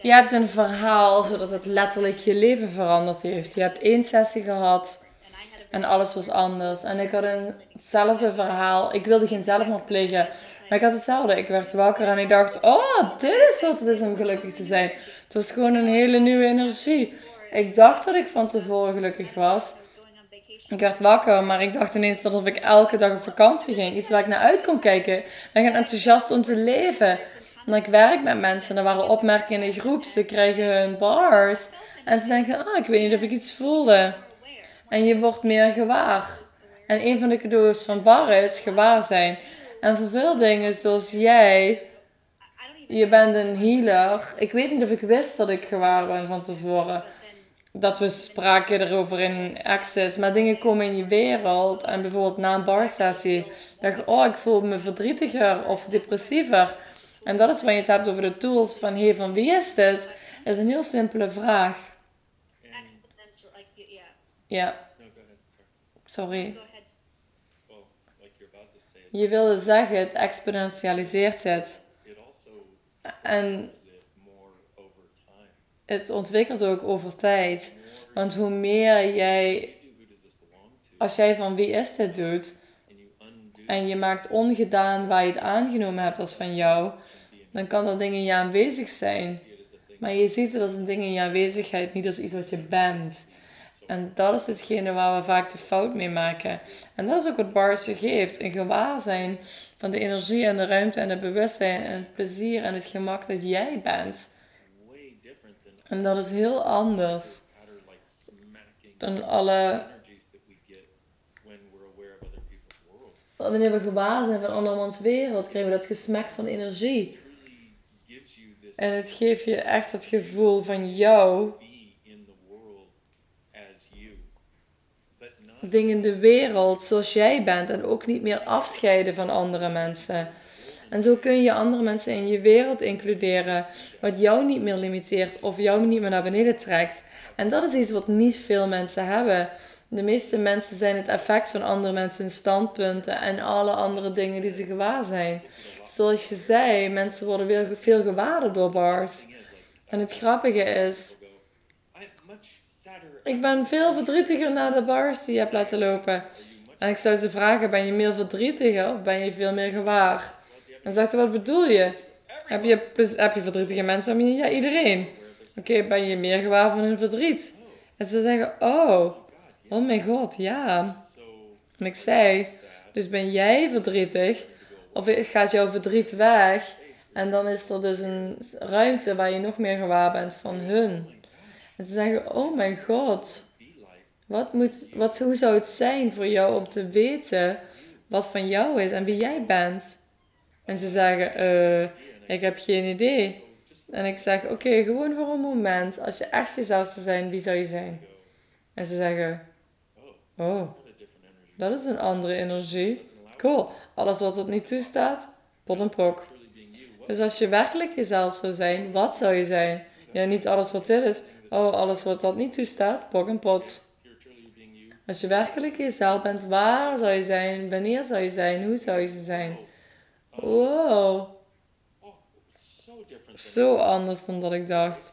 je hebt een verhaal zodat het letterlijk je leven veranderd heeft. Je hebt één sessie gehad en alles was anders. En ik had hetzelfde verhaal. Ik wilde geen zelfmoord plegen. Maar ik had hetzelfde. Ik werd wakker en ik dacht, oh, dit is wat het is om gelukkig te zijn. Het was gewoon een hele nieuwe energie. Ik dacht dat ik van tevoren gelukkig was. Ik werd wakker, maar ik dacht ineens dat ik elke dag op vakantie ging. Iets waar ik naar uit kon kijken. En ik enthousiast om te leven. En ik werk met mensen en er waren opmerkingen in de groep. Ze krijgen hun bars. En ze denken, ah, ik weet niet of ik iets voelde. En je wordt meer gewaar. En een van de cadeaus van bar is gewaar zijn. En voor veel dingen zoals jij, je bent een healer. Ik weet niet of ik wist dat ik gewaar ben van tevoren. Dat we spraken erover in Access. Maar dingen komen in je wereld. En bijvoorbeeld na een bar sessie. dacht oh ik voel me verdrietiger of depressiever. En dat is wanneer je het hebt over de tools van, hey, van wie is dit? is een heel simpele vraag. Ja. Sorry. Je wilde zeggen, het exponentialiseert het. En het ontwikkelt ook over tijd. Want hoe meer jij, als jij van wie is dit doet, en je maakt ongedaan waar je het aangenomen hebt als van jou, dan kan dat ding in je aanwezig zijn. Maar je ziet het als een ding in je aanwezigheid, niet als iets wat je bent. En dat is hetgene waar we vaak de fout mee maken. En dat is ook wat Bars je geeft. Een gewaarzijn van de energie en de ruimte en het bewustzijn en het plezier en het gemak dat jij bent. En dat is heel anders dan alle... Wanneer we gewaar zijn van andermans wereld, krijgen we dat gesmek van energie. En het geeft je echt het gevoel van jou dingen in de wereld zoals jij bent en ook niet meer afscheiden van andere mensen. En zo kun je andere mensen in je wereld includeren, wat jou niet meer limiteert of jou niet meer naar beneden trekt. En dat is iets wat niet veel mensen hebben. De meeste mensen zijn het effect van andere mensen hun standpunten en alle andere dingen die ze gewaar zijn. Zoals je zei, mensen worden veel, veel gewaarder door bars. En het grappige is, ik ben veel verdrietiger na de bars die je hebt laten lopen. En ik zou ze vragen, ben je meer verdrietiger of ben je veel meer gewaar? En ze, wat bedoel je? Heb je, heb je verdrietige mensen? Ja, iedereen. Oké, ben je meer gewaar van hun verdriet? En ze zeggen, oh, oh mijn god, ja. En ik zei, dus ben jij verdrietig? Of gaat jouw verdriet weg? En dan is er dus een ruimte waar je nog meer gewaar bent van hun. En ze zeggen, oh mijn god, wat moet, wat, hoe zou het zijn voor jou om te weten wat van jou is en wie jij bent? En ze zeggen, uh, ik heb geen idee. En ik zeg, oké, gewoon voor een moment, als je echt jezelf zou zijn, wie zou je zijn? En ze zeggen, oh, dat is een andere energie. Cool, alles wat het niet toestaat, pot en prok. Dus als je werkelijk jezelf zou zijn, wat zou je zijn? Ja, niet alles wat dit is, Oh, alles wat dat niet toestaat, pok en pot. Als je werkelijk jezelf bent, waar zou je zijn? Wanneer zou je zijn? Hoe zou je zijn? Wow. Zo anders dan dat ik dacht.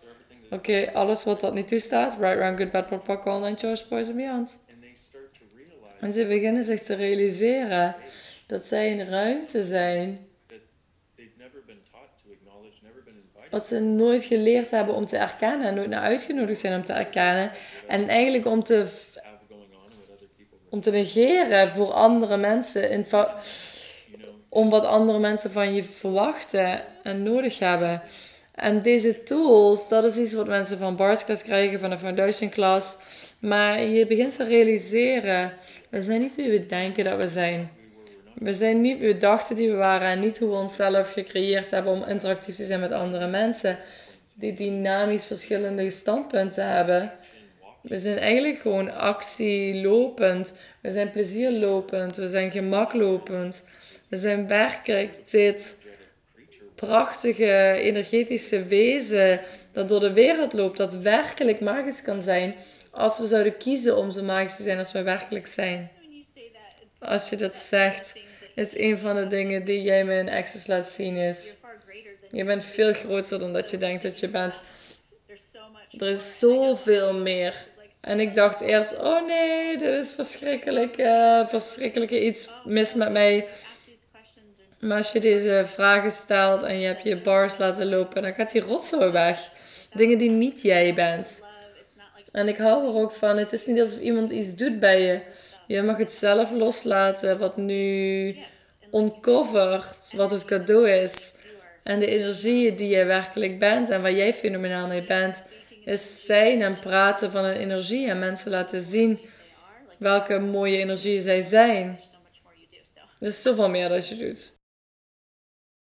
Oké, alles wat dat niet toestaat. Right, wrong, good, bad, pop, pop, online, choice, and beyond. En ze beginnen zich te realiseren dat zij een ruimte zijn wat ze nooit geleerd hebben om te erkennen en nooit naar uitgenodigd zijn om te erkennen. En eigenlijk om te, om te negeren voor andere mensen, in om wat andere mensen van je verwachten en nodig hebben. En deze tools, dat is iets wat mensen van Bars Class krijgen, van de Foundation Class. Maar je begint te realiseren, we zijn niet wie we denken dat we zijn. We zijn niet wie we dachten die we waren en niet hoe we onszelf gecreëerd hebben om interactief te zijn met andere mensen die dynamisch verschillende standpunten hebben. We zijn eigenlijk gewoon actielopend. We zijn plezierlopend. We zijn gemaklopend. We zijn werkelijk dit prachtige energetische wezen dat door de wereld loopt, dat werkelijk magisch kan zijn als we zouden kiezen om zo magisch te zijn als we werkelijk zijn. Als je dat zegt, is een van de dingen die jij me in Access laat zien is. Je bent veel groter dan dat je denkt dat je bent. Er is zoveel meer. En ik dacht eerst, oh nee, dit is verschrikkelijk, uh, verschrikkelijk iets mis met mij. Maar als je deze vragen stelt en je hebt je bars laten lopen, dan gaat die rotzooi weg. Dingen die niet jij bent. En ik hou er ook van. Het is niet alsof iemand iets doet bij je. Je mag het zelf loslaten wat nu uncovert, wat het cadeau is. En de energieën die jij werkelijk bent en waar jij fenomenaal mee bent, is zijn en praten van een energie en mensen laten zien welke mooie energieën zij zijn. Er is zoveel meer dat je doet.